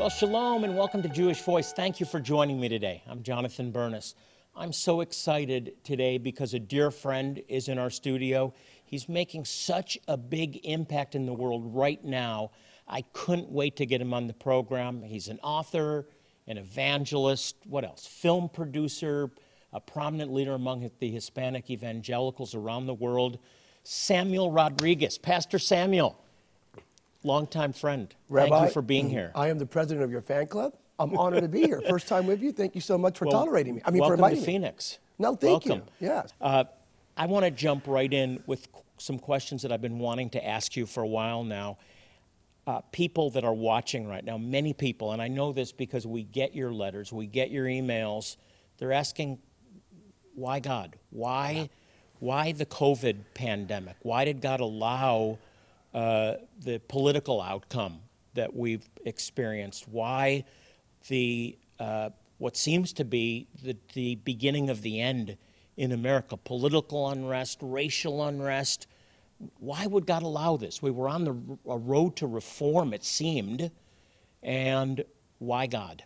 Well, shalom and welcome to Jewish Voice. Thank you for joining me today. I'm Jonathan Bernis. I'm so excited today because a dear friend is in our studio. He's making such a big impact in the world right now. I couldn't wait to get him on the program. He's an author, an evangelist, what else? Film producer, a prominent leader among the Hispanic evangelicals around the world. Samuel Rodriguez. Pastor Samuel, longtime friend. Rabbi, Thank you for being here. I am the president of your fan club. I'm honored to be here. First time with you. Thank you so much for Well, tolerating me. I mean, welcome for inviting to me. Phoenix. No, thank welcome. you. Yes. Uh, I want to jump right in with some questions that I've been wanting to ask you for a while now. Uh, people that are watching right now, many people, and I know this because we get your letters, we get your emails, they're asking, why God? Why, why the COVID pandemic? Why did God allow uh, the political outcome that we've experienced? Why the uh, what seems to be the, the beginning of the end in America? Political unrest, racial unrest. Why would God allow this? We were on the a road to reform, it seemed, and why God?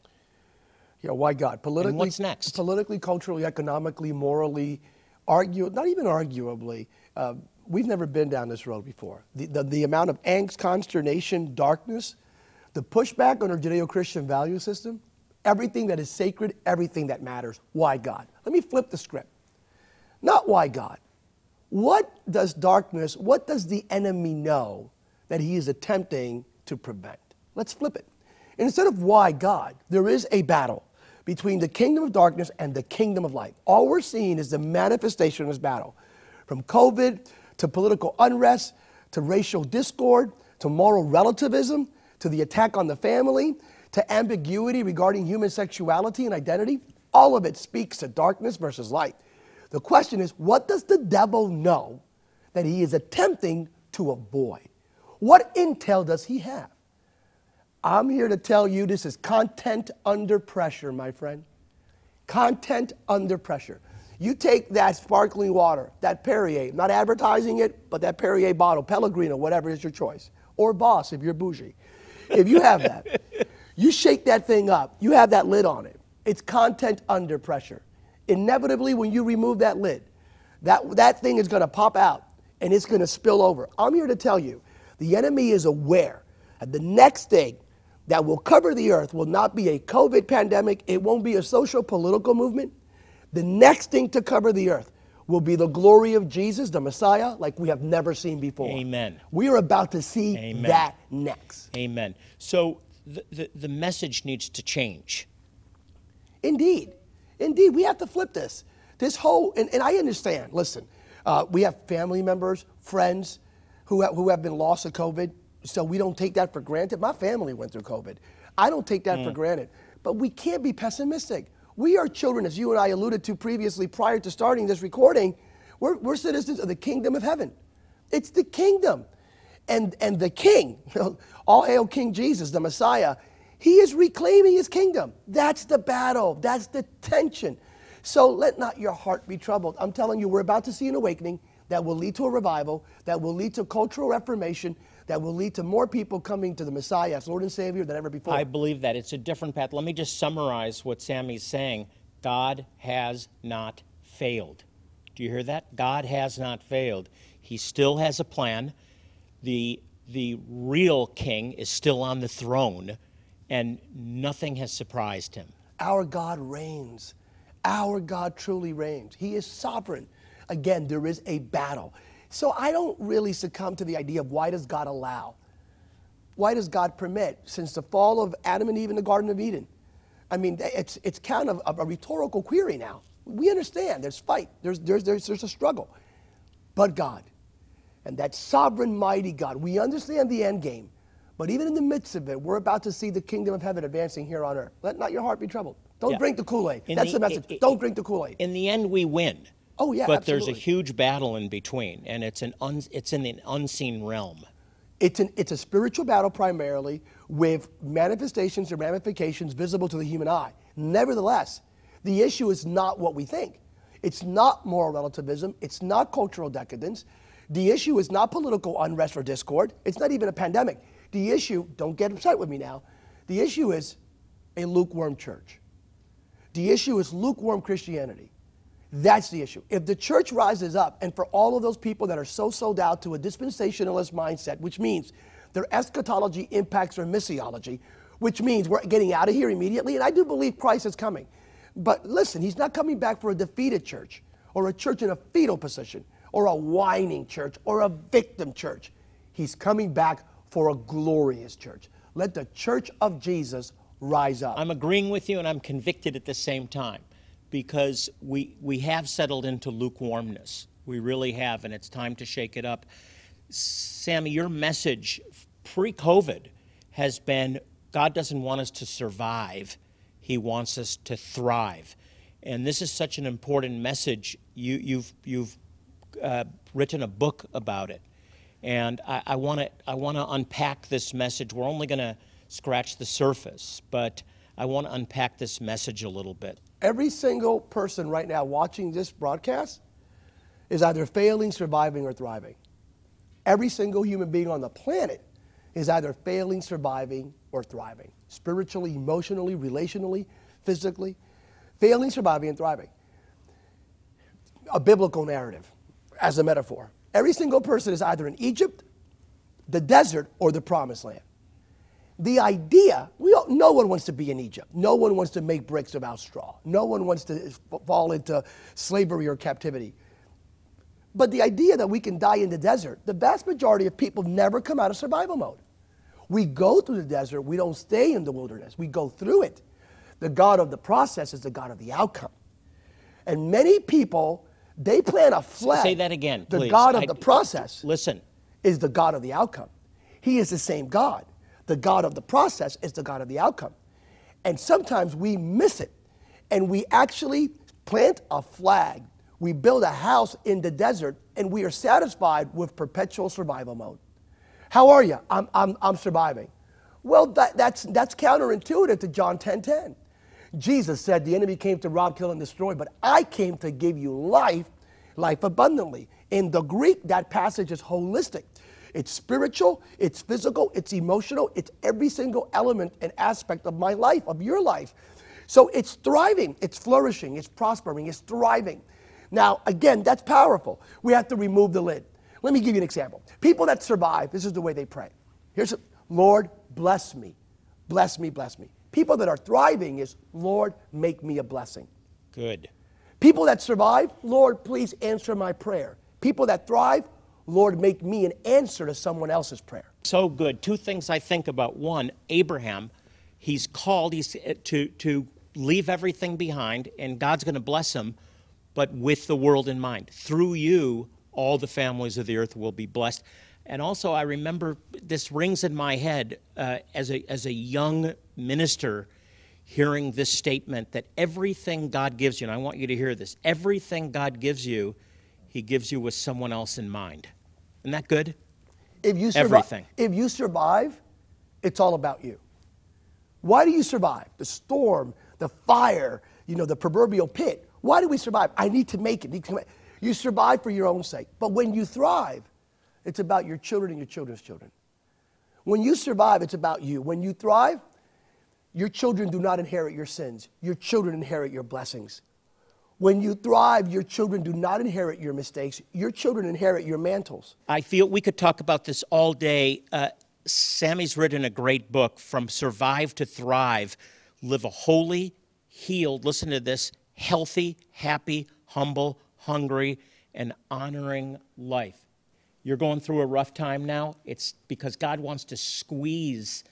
Yeah, why God? Politically, what's next? Politically, culturally, economically, morally, argue, not even arguably. Uh, we've never been down this road before. The, the, the amount of angst, consternation, darkness, the pushback on our Judeo-Christian value system, everything that is sacred, everything that matters. Why God? Let me flip the script. Not why God. What does darkness, what does the enemy know that he is attempting to prevent? Let's flip it. Instead of why God, there is a battle between the kingdom of darkness and the kingdom of light. All we're seeing is the manifestation of this battle. From COVID to political unrest to racial discord to moral relativism to the attack on the family to ambiguity regarding human sexuality and identity, all of it speaks to darkness versus light. The question is, what does the devil know that he is attempting to avoid? What intel does he have? I'm here to tell you this is content under pressure, my friend. Content under pressure. You take that sparkling water, that Perrier, not advertising it, but that Perrier bottle, Pellegrino, whatever is your choice, or Voss if you're bougie. If you have that, you shake that thing up, you have that lid on it. It's content under pressure. Inevitably, when you remove that lid, that, that thing is going to pop out and it's going to spill over. I'm here to tell you the enemy is aware that the next thing that will cover the earth will not be a COVID pandemic, it won't be a social political movement. The next thing to cover the earth will be the glory of Jesus, the Messiah, like we have never seen before. Amen. We are about to see Amen. that next. Amen. So the, the, the message needs to change. Indeed. Indeed. We have to flip this. This whole, and, and I understand, listen, uh, we have family members, friends who have, who have been lost to COVID, so we don't take that for granted. My family went through COVID. I don't take that for granted. But we can't be pessimistic. We are children, as you and I alluded to previously prior to starting this recording, we're, we're citizens of the kingdom of heaven. It's the kingdom. And, and the king, all hail King Jesus, the Messiah, he is reclaiming his kingdom. That's the battle. That's the tension. So let not your heart be troubled. I'm telling you, we're about to see an awakening that will lead to a revival, that will lead to cultural reformation, that will lead to more people coming to the Messiah as Lord and Savior than ever before. I believe that. It's a different path. Let me just summarize what Sammy's saying. God has not failed. Do you hear that? God has not failed. He still has a plan. The, the real king is still on the throne, and nothing has surprised him. Our God reigns. Our God truly reigns. He is sovereign. Again, there is a battle. So I don't really succumb to the idea of why does God allow? Why does God permit? Since the fall of Adam and Eve in the Garden of Eden. I mean, it's, it's kind of a, a rhetorical query now. We understand there's fight, there's, there's, there's, there's a struggle. But God, and that sovereign, mighty God, we understand the end game, But even in the midst of it, we're about to see the kingdom of heaven advancing here on earth. Let not your heart be troubled. Don't Yeah. drink the Kool Aid. That's the, the- message. i- i- Don't drink the Kool Aid. In the end, we win. Oh, yeah, But there's a huge battle in between, and it's an un, it's in an unseen realm. It's, an, it's a spiritual battle primarily with manifestations and ramifications visible to the human eye. Nevertheless, the issue is not what we think. It's not moral relativism. It's not cultural decadence. The issue is not political unrest or discord. It's not even a pandemic. The issue, don't get upset with me now, the issue is a lukewarm church. The issue is lukewarm Christianity. That's the issue. If the church rises up, and for all of those people that are so sold out to a dispensationalist mindset, which means their eschatology impacts their missiology, which means we're getting out of here immediately, and I do believe Christ is coming. But listen, he's not coming back for a defeated church, or a church in a fetal position, or a whining church, or a victim church. He's coming back for a glorious church. Let the church of Jesus rise up. I'm agreeing with you, and I'm convicted at the same time because we, we have settled into lukewarmness. We really have, and it's time to shake it up. Sammy, your message pre COVID has been God doesn't want us to survive, He wants us to thrive. And this is such an important message. You, you've, you've uh, written a book about it. And I, want to I wanna unpack this message. We're only going to scratch the surface, but I want to unpack this message a little bit. Every single person right now watching this broadcast is either failing, surviving, or thriving. Every single human being on the planet is either failing, surviving, or thriving. Spiritually, emotionally, relationally, physically. Failing, surviving, and thriving. A biblical narrative as a metaphor. Every single person is either in Egypt, the desert, or the promised land. The idea, we no one wants to be in Egypt. No one wants to make bricks without straw. No one wants to fall into slavery or captivity. But the idea that we can die in the desert, the vast majority of people never come out of survival mode. We go through the desert, we don't stay in the wilderness, we go through it. The God of the process is the God of the outcome. And many people, they plan a flag. Say that again, The please. God of I- the process Listen, is the God of the outcome. He is the same God. The God of the process is the God of the outcome. And sometimes we miss it and we actually plant a flag. We build a house in the desert and we are satisfied with perpetual survival mode. How are you? I'm, I'm, I'm surviving. Well, that, that's, that's counterintuitive to John 10 10. Jesus said, The enemy came to rob, kill, and destroy, but I came to give you life, life abundantly. In the Greek, that passage is holistic. It's spiritual, it's physical, it's emotional, it's every single element and aspect of my life, of your life. So it's thriving, it's flourishing, it's prospering, it's thriving. Now, again, that's powerful. We have to remove the lid. Let me give you an example. People that survive, this is the way they pray. Here's a, Lord, bless me. Bless me, bless me. People that are thriving is, Lord, make me a blessing. good. People that survive, Lord, please answer my prayer. People that thrive, Lord, make me an answer to someone else's prayer. So good. Two things I think about. One, Abraham, he's called he's uh, to to leave everything behind, and God's going to bless him, but with the world in mind. Through you, all the families of the earth will be blessed. And also, I remember this rings in my head uh, as a as a young minister, hearing this statement that everything God gives you, and I want you to hear this: everything God gives you, He gives you with someone else in mind. Isn't that good? If you survive, Everything. if you survive, it's all about you. Why do you survive? The storm, the fire, you know, the proverbial pit. Why do we survive? I need to make it. Need to make- You survive for your own sake. But when you thrive, it's about your children and your children's children. When you survive, it's about you. When you thrive, your children do not inherit your sins. Your children inherit your blessings. When you thrive, your children do not inherit your mistakes. Your children inherit your mantles. I feel we could talk about this all day. Uh, Sammy's written a great book, From Survive to Thrive Live a Holy, Healed, listen to this, healthy, happy, humble, hungry, and honoring life. You're going through a rough time now. It's because God wants to squeeze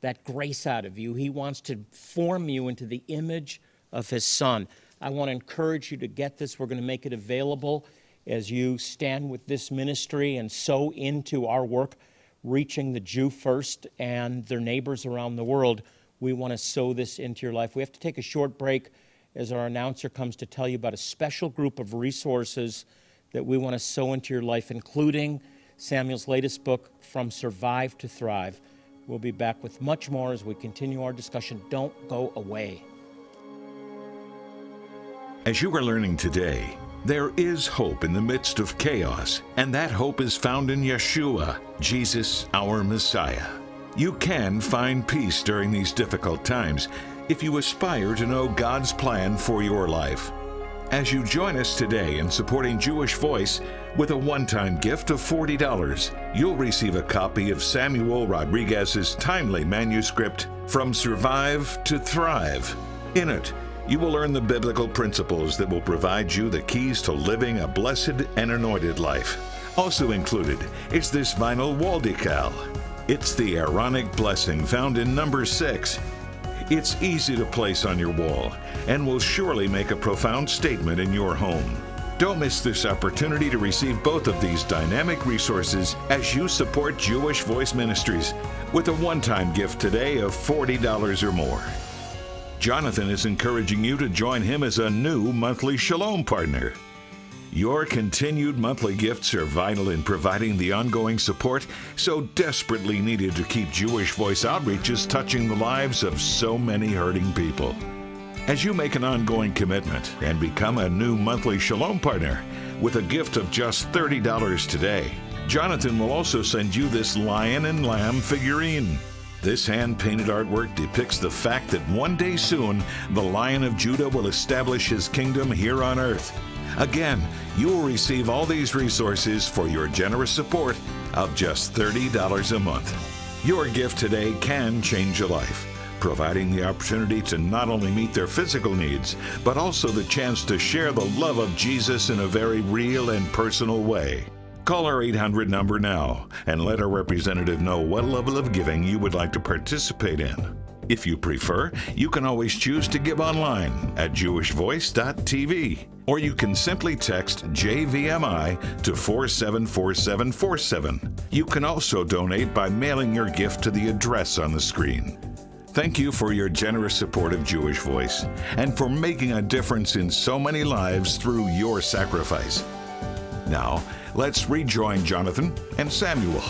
that grace out of you. He wants to form you into the image of His Son. I want to encourage you to get this. We're going to make it available as you stand with this ministry and sow into our work reaching the Jew first and their neighbors around the world. We want to sow this into your life. We have to take a short break as our announcer comes to tell you about a special group of resources that we want to sow into your life, including Samuel's latest book, From Survive to Thrive. We'll be back with much more as we continue our discussion. Don't go away. As you are learning today, there is hope in the midst of chaos, and that hope is found in Yeshua, Jesus, our Messiah. You can find peace during these difficult times if you aspire to know God's plan for your life. As you join us today in supporting Jewish Voice with a one time gift of $40, you'll receive a copy of Samuel Rodriguez's timely manuscript, From Survive to Thrive. In it, you will learn the biblical principles that will provide you the keys to living a blessed and anointed life. Also included is this vinyl wall decal. It's the Aaronic blessing found in number six it's easy to place on your wall and will surely make a profound statement in your home. Don't miss this opportunity to receive both of these dynamic resources as you support Jewish Voice Ministries with a one time gift today of $40 or more. Jonathan is encouraging you to join him as a new monthly Shalom partner. Your continued monthly gifts are vital in providing the ongoing support so desperately needed to keep Jewish Voice outreaches touching the lives of so many hurting people. As you make an ongoing commitment and become a new monthly Shalom partner with a gift of just $30 today, Jonathan will also send you this lion and lamb figurine. This hand painted artwork depicts the fact that one day soon the Lion of Judah will establish his kingdom here on earth. Again, you will receive all these resources for your generous support of just $30 a month. Your gift today can change a life, providing the opportunity to not only meet their physical needs, but also the chance to share the love of Jesus in a very real and personal way. Call our 800 number now and let our representative know what level of giving you would like to participate in. If you prefer, you can always choose to give online at jewishvoice.tv, or you can simply text JVMI to 474747. You can also donate by mailing your gift to the address on the screen. Thank you for your generous support of Jewish Voice and for making a difference in so many lives through your sacrifice. Now, let's rejoin Jonathan and Samuel.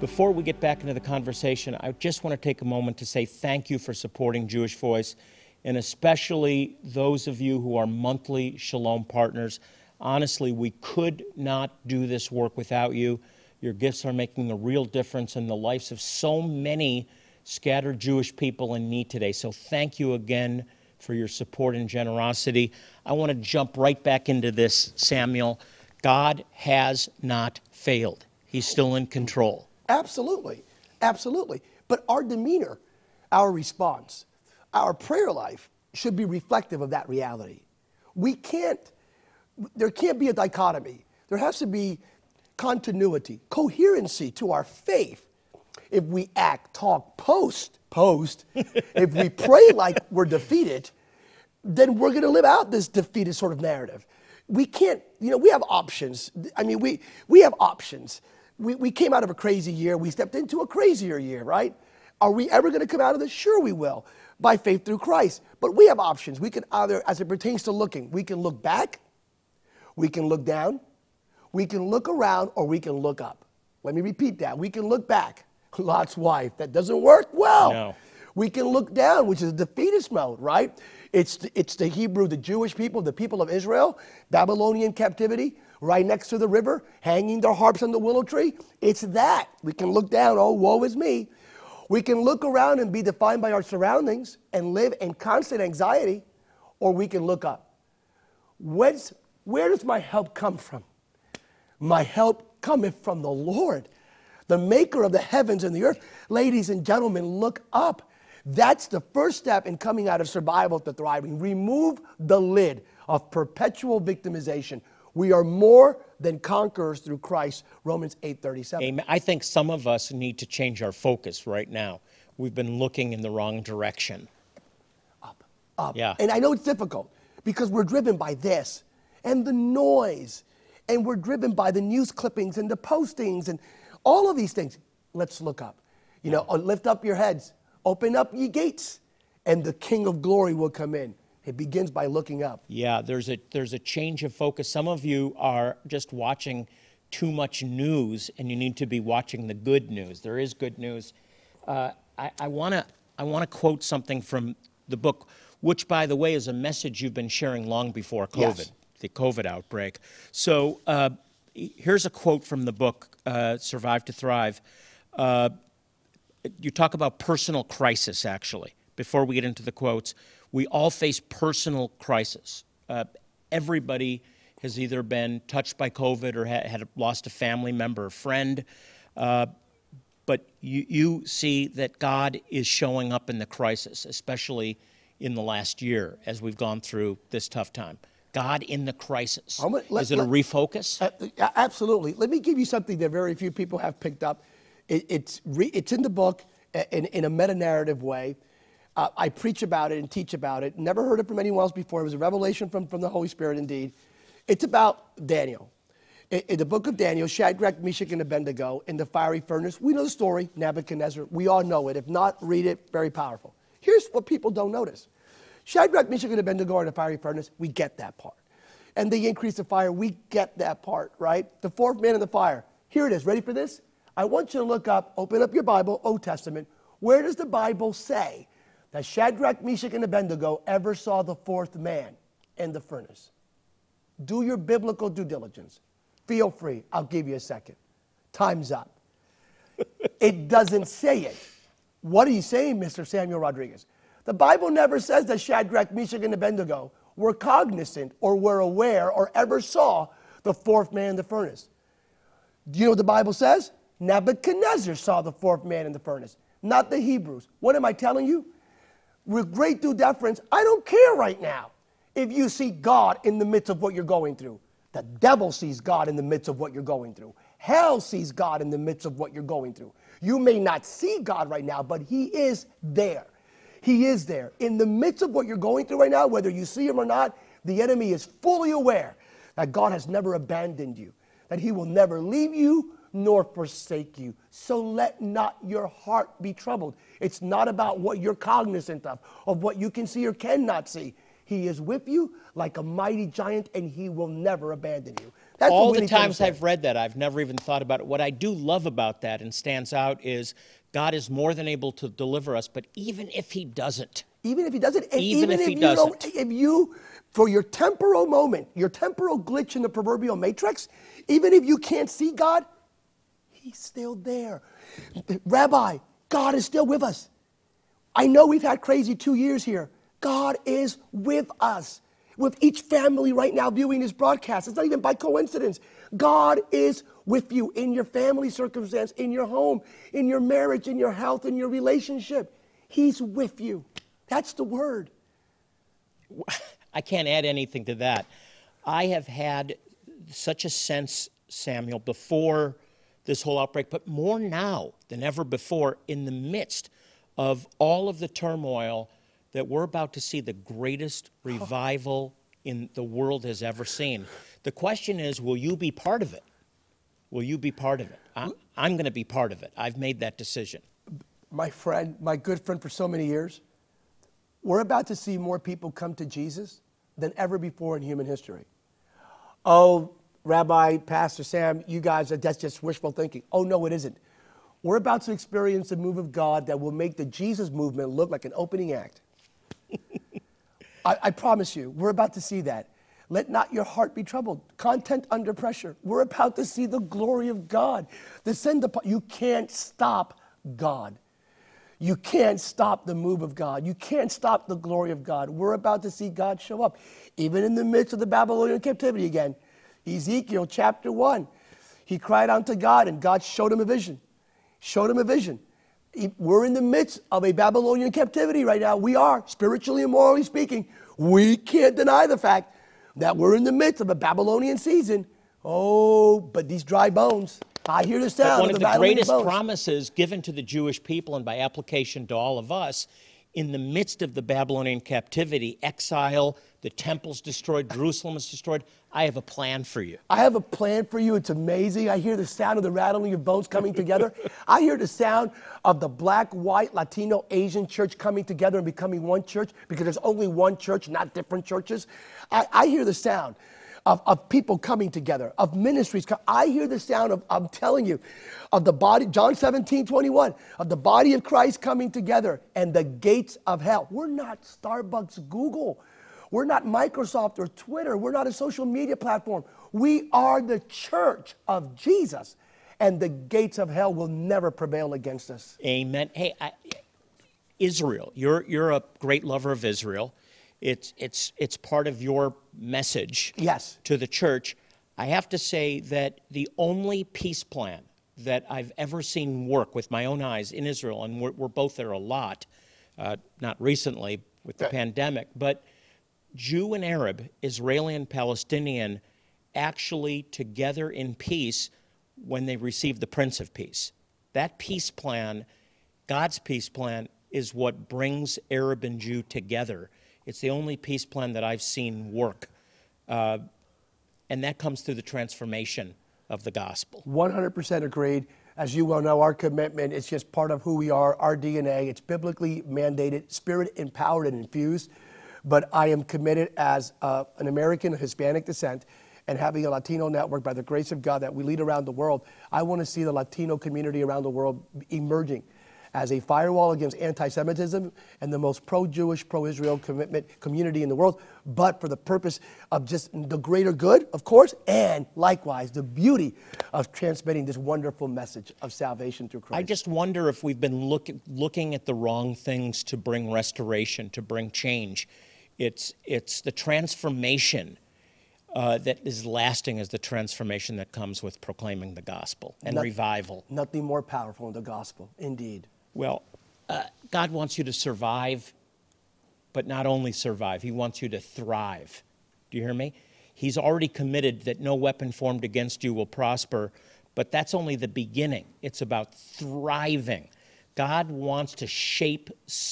Before we get back into the conversation, I just want to take a moment to say thank you for supporting Jewish Voice, and especially those of you who are monthly Shalom partners. Honestly, we could not do this work without you. Your gifts are making a real difference in the lives of so many scattered Jewish people in need today. So thank you again for your support and generosity. I want to jump right back into this, Samuel. God has not failed, He's still in control. Absolutely. Absolutely. But our demeanor, our response, our prayer life should be reflective of that reality. We can't, there can't be a dichotomy. There has to be continuity, coherency to our faith. If we act, talk, post, post, if we pray like we're defeated, then we're going to live out this defeated sort of narrative. We can't, you know, we have options. I mean, we, we have options we, we came out of a crazy year. We stepped into a crazier year, right? Are we ever going to come out of this? Sure, we will, by faith through Christ. But we have options. We can either, as it pertains to looking, we can look back, we can look down, we can look around, or we can look up. Let me repeat that. We can look back. Lot's wife. That doesn't work well. No. We can look down, which is the defeatist mode, right? It's the, it's the Hebrew, the Jewish people, the people of Israel, Babylonian captivity right next to the river, hanging their harps on the willow tree. It's that. We can look down, oh, woe is me. We can look around and be defined by our surroundings and live in constant anxiety, or we can look up. Where does my help come from? My help cometh from the Lord, the maker of the heavens and the earth. Ladies and gentlemen, look up. That's the first step in coming out of survival to thriving. Remove the lid of perpetual victimization. We are more than conquerors through Christ, Romans 8:37. Amen. I think some of us need to change our focus right now. We've been looking in the wrong direction. Up, up. Yeah. And I know it's difficult because we're driven by this and the noise and we're driven by the news clippings and the postings and all of these things. Let's look up. You know, uh, lift up your heads, open up ye gates, and the King of glory will come in. It begins by looking up. Yeah, there's a there's a change of focus. Some of you are just watching too much news, and you need to be watching the good news. There is good news. Uh, I want to I want to quote something from the book, which, by the way, is a message you've been sharing long before COVID, Yes. the COVID outbreak. So uh, here's a quote from the book, uh, "Survive to Thrive." Uh, you talk about personal crisis, actually. Before we get into the quotes, we all face personal crisis. Uh, everybody has either been touched by COVID or ha- had lost a family member or friend. Uh, but you, you see that God is showing up in the crisis, especially in the last year as we've gone through this tough time. God in the crisis. I'm gonna- let- is it a refocus? Uh, absolutely. Let me give you something that very few people have picked up. It, it's, re, it's in the book in, in a meta narrative way. Uh, I preach about it and teach about it. Never heard it from anyone else before. It was a revelation from, from the Holy Spirit, indeed. It's about Daniel. In, in the book of Daniel, Shadrach, Meshach, and Abednego in the fiery furnace. We know the story, Nebuchadnezzar. We all know it. If not, read it. Very powerful. Here's what people don't notice Shadrach, Meshach, and Abednego are in the fiery furnace. We get that part. And they increase the fire. We get that part, right? The fourth man in the fire. Here it is. Ready for this? I want you to look up, open up your Bible, Old Testament. Where does the Bible say that Shadrach, Meshach, and Abednego ever saw the fourth man in the furnace? Do your biblical due diligence. Feel free. I'll give you a second. Time's up. it doesn't say it. What are you saying, Mr. Samuel Rodriguez? The Bible never says that Shadrach, Meshach, and Abednego were cognizant or were aware or ever saw the fourth man in the furnace. Do you know what the Bible says? Nebuchadnezzar saw the fourth man in the furnace, not the Hebrews. What am I telling you? With great due deference, I don't care right now if you see God in the midst of what you're going through. The devil sees God in the midst of what you're going through. Hell sees God in the midst of what you're going through. You may not see God right now, but He is there. He is there. In the midst of what you're going through right now, whether you see Him or not, the enemy is fully aware that God has never abandoned you, that He will never leave you nor forsake you. So let not your heart be troubled. It's not about what you're cognizant of, of what you can see or cannot see. He is with you like a mighty giant, and He will never abandon you. That's All the times. I've read that, I've never even thought about it. What I do love about that and stands out is God is more than able to deliver us, but even if He doesn't, Even if he doesn't, and Even if he you don't- doesn't. if you, for your temporal moment, your temporal glitch in the proverbial matrix, even if you can't see God, He's still there. Rabbi, God is still with us. I know we've had crazy two years here. God is with us. With each family right now viewing this broadcast, it's not even by coincidence. God is with you in your family circumstance, in your home, in your marriage, in your health, in your relationship. He's with you. That's the word. I can't add anything to that. I have had such a sense, Samuel, before this whole outbreak, but more now than ever before, in the midst of all of the turmoil, that we're about to see the greatest revival in the world has ever seen. The question is, will you be part of it? Will you be part of it? I, I'm going to be part of it. I've made that decision. My friend, my good friend for so many years, we're about to see more people come to Jesus than ever before in human history. Oh, Rabbi, Pastor Sam, you guys, that's just wishful thinking. Oh, no, it isn't. We're about to experience a move of God that will make the Jesus movement look like an opening act. I, I promise you, we're about to see that. Let not your heart be troubled. Content under pressure. We're about to see the glory of God descend upon you. Can't stop God. You can't stop the move of God. You can't stop the glory of God. We're about to see God show up, even in the midst of the Babylonian captivity again. Ezekiel chapter 1. He cried unto God, and God showed him a vision. Showed him a vision. We're in the midst of a Babylonian captivity right now. We are, spiritually and morally speaking. We can't deny the fact that we're in the midst of a Babylonian season. Oh, but these dry bones, I hear the sound. But one of of the the greatest bones. promises given to the Jewish people and by application to all of us in the midst of the Babylonian captivity, exile, the temple's destroyed, Jerusalem is destroyed. I have a plan for you. I have a plan for you. It's amazing. I hear the sound of the rattling of bones coming together. I hear the sound of the black, white, Latino, Asian church coming together and becoming one church because there's only one church, not different churches. I, I hear the sound of, of people coming together, of ministries. I hear the sound of, I'm telling you, of the body, John 17, 21, of the body of Christ coming together and the gates of hell. We're not Starbucks, Google. We're not Microsoft or Twitter. We're not a social media platform. We are the church of Jesus, and the gates of hell will never prevail against us. Amen. Hey, I, Israel, you're, you're a great lover of Israel. It's, it's, it's part of your message yes. to the church. I have to say that the only peace plan that I've ever seen work with my own eyes in Israel, and we're, we're both there a lot, uh, not recently with the pandemic, but Jew and Arab, Israeli and Palestinian, actually together in peace when they receive the Prince of Peace. That peace plan, God's peace plan, is what brings Arab and Jew together. It's the only peace plan that I've seen work. Uh, and that comes through the transformation of the gospel. 100% agreed. As you well know, our commitment is just part of who we are, our DNA. It's biblically mandated, spirit empowered and infused. But I am committed as uh, an American of Hispanic descent and having a Latino network by the grace of God that we lead around the world. I want to see the Latino community around the world emerging as a firewall against anti Semitism and the most pro Jewish, pro Israel commitment community in the world, but for the purpose of just the greater good, of course, and likewise the beauty of transmitting this wonderful message of salvation through Christ. I just wonder if we've been look, looking at the wrong things to bring restoration, to bring change. It's, it's the transformation. Uh, that is lasting is the transformation that comes with proclaiming the gospel and Not, revival. Nothing more powerful than the gospel, indeed. Well, uh, God wants you to survive, but not only survive, He wants you to thrive. Do you hear me? He's already committed that no weapon formed against you will prosper, but that's only the beginning. It's about thriving. God wants to shape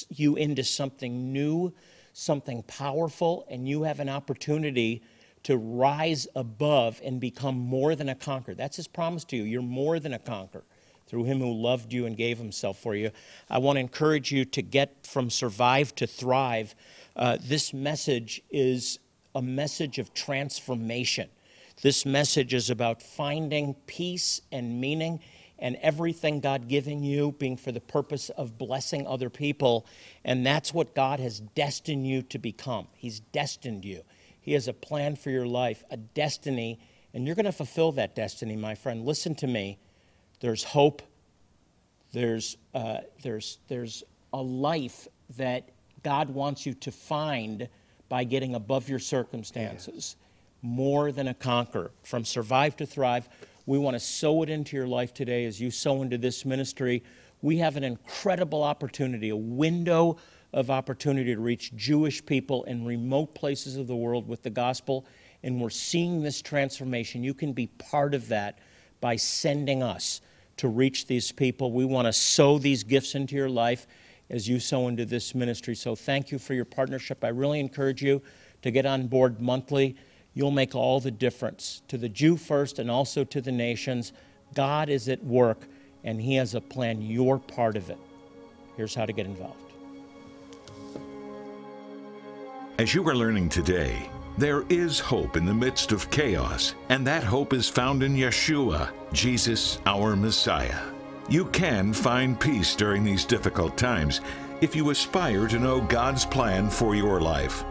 you into something new, something powerful, and you have an opportunity to rise above and become more than a conqueror. That's His promise to you. You're more than a conqueror through him who loved you and gave himself for you. I want to encourage you to get from survive to thrive. Uh, this message is a message of transformation. This message is about finding peace and meaning and everything God giving you being for the purpose of blessing other people. And that's what God has destined you to become. He's destined you. He has a plan for your life, a destiny, and you're going to fulfill that destiny, my friend. Listen to me there's hope, there's, uh, there's, there's a life that God wants you to find by getting above your circumstances. More than a conqueror. From survive to thrive, we want to sow it into your life today as you sow into this ministry. We have an incredible opportunity, a window of opportunity to reach Jewish people in remote places of the world with the gospel. And we're seeing this transformation. You can be part of that by sending us to reach these people. We want to sow these gifts into your life as you sow into this ministry. So thank you for your partnership. I really encourage you to get on board monthly. You'll make all the difference to the Jew first and also to the nations. God is at work and He has a plan. You're part of it. Here's how to get involved. As you are learning today, there is hope in the midst of chaos, and that hope is found in Yeshua, Jesus, our Messiah. You can find peace during these difficult times if you aspire to know God's plan for your life.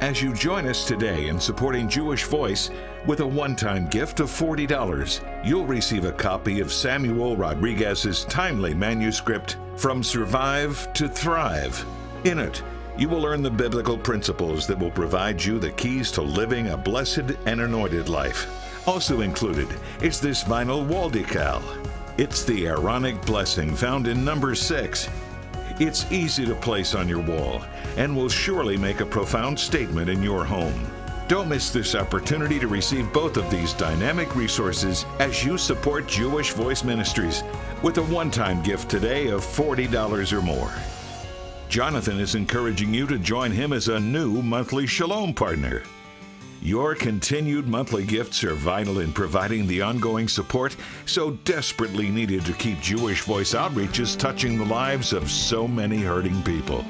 As you join us today in supporting Jewish Voice with a one time gift of $40, you'll receive a copy of Samuel Rodriguez's timely manuscript, From Survive to Thrive. In it, you will learn the biblical principles that will provide you the keys to living a blessed and anointed life. Also included is this vinyl wall decal. It's the Aaronic blessing found in number six. It's easy to place on your wall and will surely make a profound statement in your home. Don't miss this opportunity to receive both of these dynamic resources as you support Jewish Voice Ministries with a one time gift today of $40 or more. Jonathan is encouraging you to join him as a new monthly Shalom partner. Your continued monthly gifts are vital in providing the ongoing support so desperately needed to keep Jewish Voice outreaches touching the lives of so many hurting people.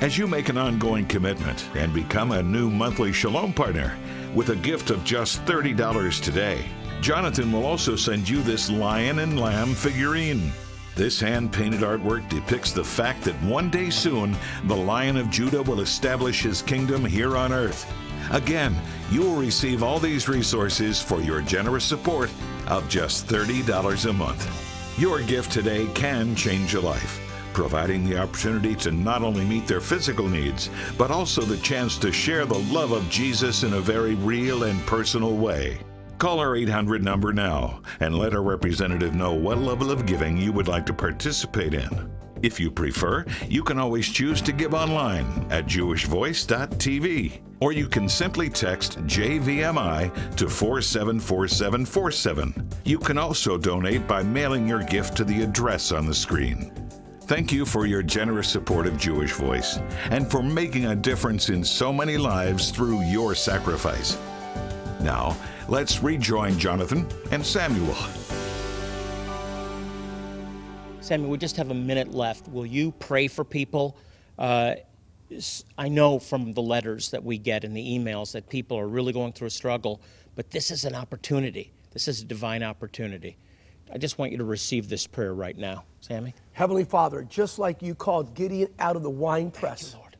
As you make an ongoing commitment and become a new monthly Shalom partner with a gift of just $30 today, Jonathan will also send you this lion and lamb figurine. This hand painted artwork depicts the fact that one day soon the Lion of Judah will establish his kingdom here on earth. Again, you will receive all these resources for your generous support of just $30 a month. Your gift today can change a life, providing the opportunity to not only meet their physical needs, but also the chance to share the love of Jesus in a very real and personal way. Call our 800 number now and let our representative know what level of giving you would like to participate in. If you prefer, you can always choose to give online at jewishvoice.tv or you can simply text JVMI to 474747. You can also donate by mailing your gift to the address on the screen. Thank you for your generous support of Jewish Voice and for making a difference in so many lives through your sacrifice. Now, let's rejoin Jonathan and Samuel. Samuel, we just have a minute left. Will you pray for people? Uh, I know from the letters that we get and the emails that people are really going through a struggle, but this is an opportunity. This is a divine opportunity. I just want you to receive this prayer right now. Sammy? Heavenly Father, just like you called Gideon out of the wine press you, Lord.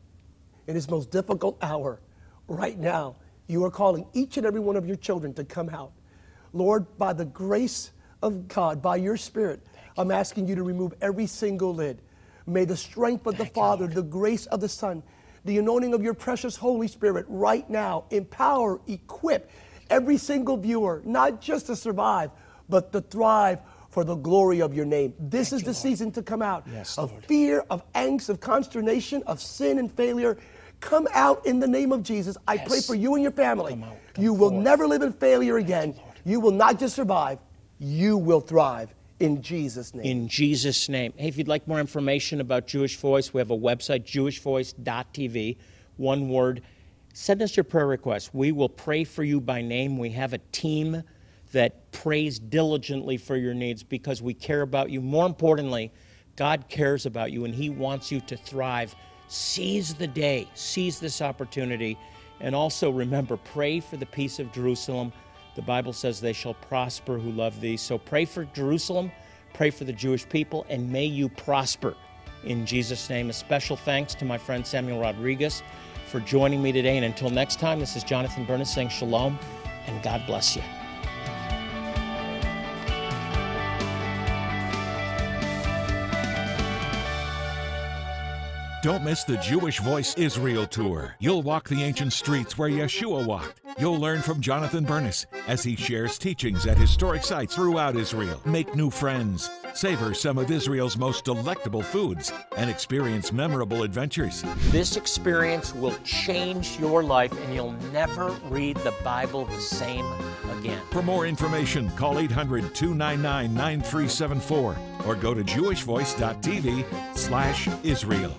in his most difficult hour, right now, you are calling each and every one of your children to come out. Lord, by the grace of God, by your Spirit, I'm asking you to remove every single lid. May the strength of the Father, the grace of the Son, the anointing of your precious Holy Spirit right now empower, equip every single viewer, not just to survive, but to thrive for the glory of your name. This Thank is you, the Lord. season to come out Yes, of Lord. fear, of angst, of consternation, of sin and failure. Come out in the name of Jesus. I pray for you and your family. Come out. Come you will forth. never live in failure again. Lord. You will not just survive, you will thrive in Jesus' name. In Jesus' name. Hey, if you'd like more information about Jewish Voice, we have a website, jewishvoice.tv. One word. Send us your prayer requests. We will pray for you by name. We have a team that prays diligently for your needs because we care about you. More importantly, God cares about you and He wants you to thrive. Seize the day, seize this opportunity, and also remember pray for the peace of Jerusalem. The Bible says they shall prosper who love thee. So pray for Jerusalem, pray for the Jewish people, and may you prosper. In Jesus' name, a special thanks to my friend Samuel Rodriguez for joining me today. And until next time, this is Jonathan Bernis saying shalom and God bless you. Don't miss the Jewish Voice Israel tour. You'll walk the ancient streets where Yeshua walked. You'll learn from Jonathan Bernis as he shares teachings at historic sites throughout Israel. Make new friends, savor some of Israel's most delectable foods, and experience memorable adventures. This experience will change your life, and you'll never read the Bible the same again. For more information, call 800 299 9374 or go to jewishvoice.tv slash Israel.